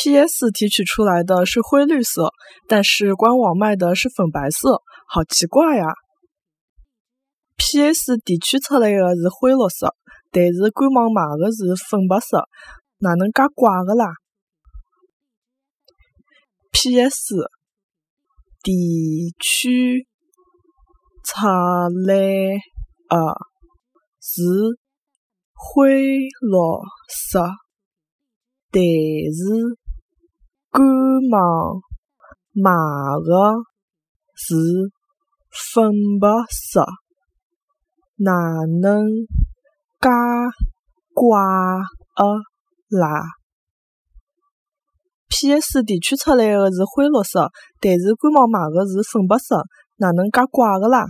PS 提取出来的是灰绿色，但是官网卖的是粉白色，好奇怪呀！PS 提取出来的是灰绿色，但是官网卖的是粉白色，哪能介怪个啦？PS 提取出来的是灰绿色，但是官网买的是粉白色，哪能介怪个啦？PS 提取出来的是灰绿色，但是官网买的是粉白色，哪能介怪个啦？